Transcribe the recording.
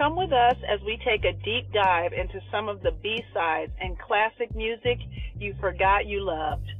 Come with us as we take a deep dive into some of the B sides and classic music you forgot you loved.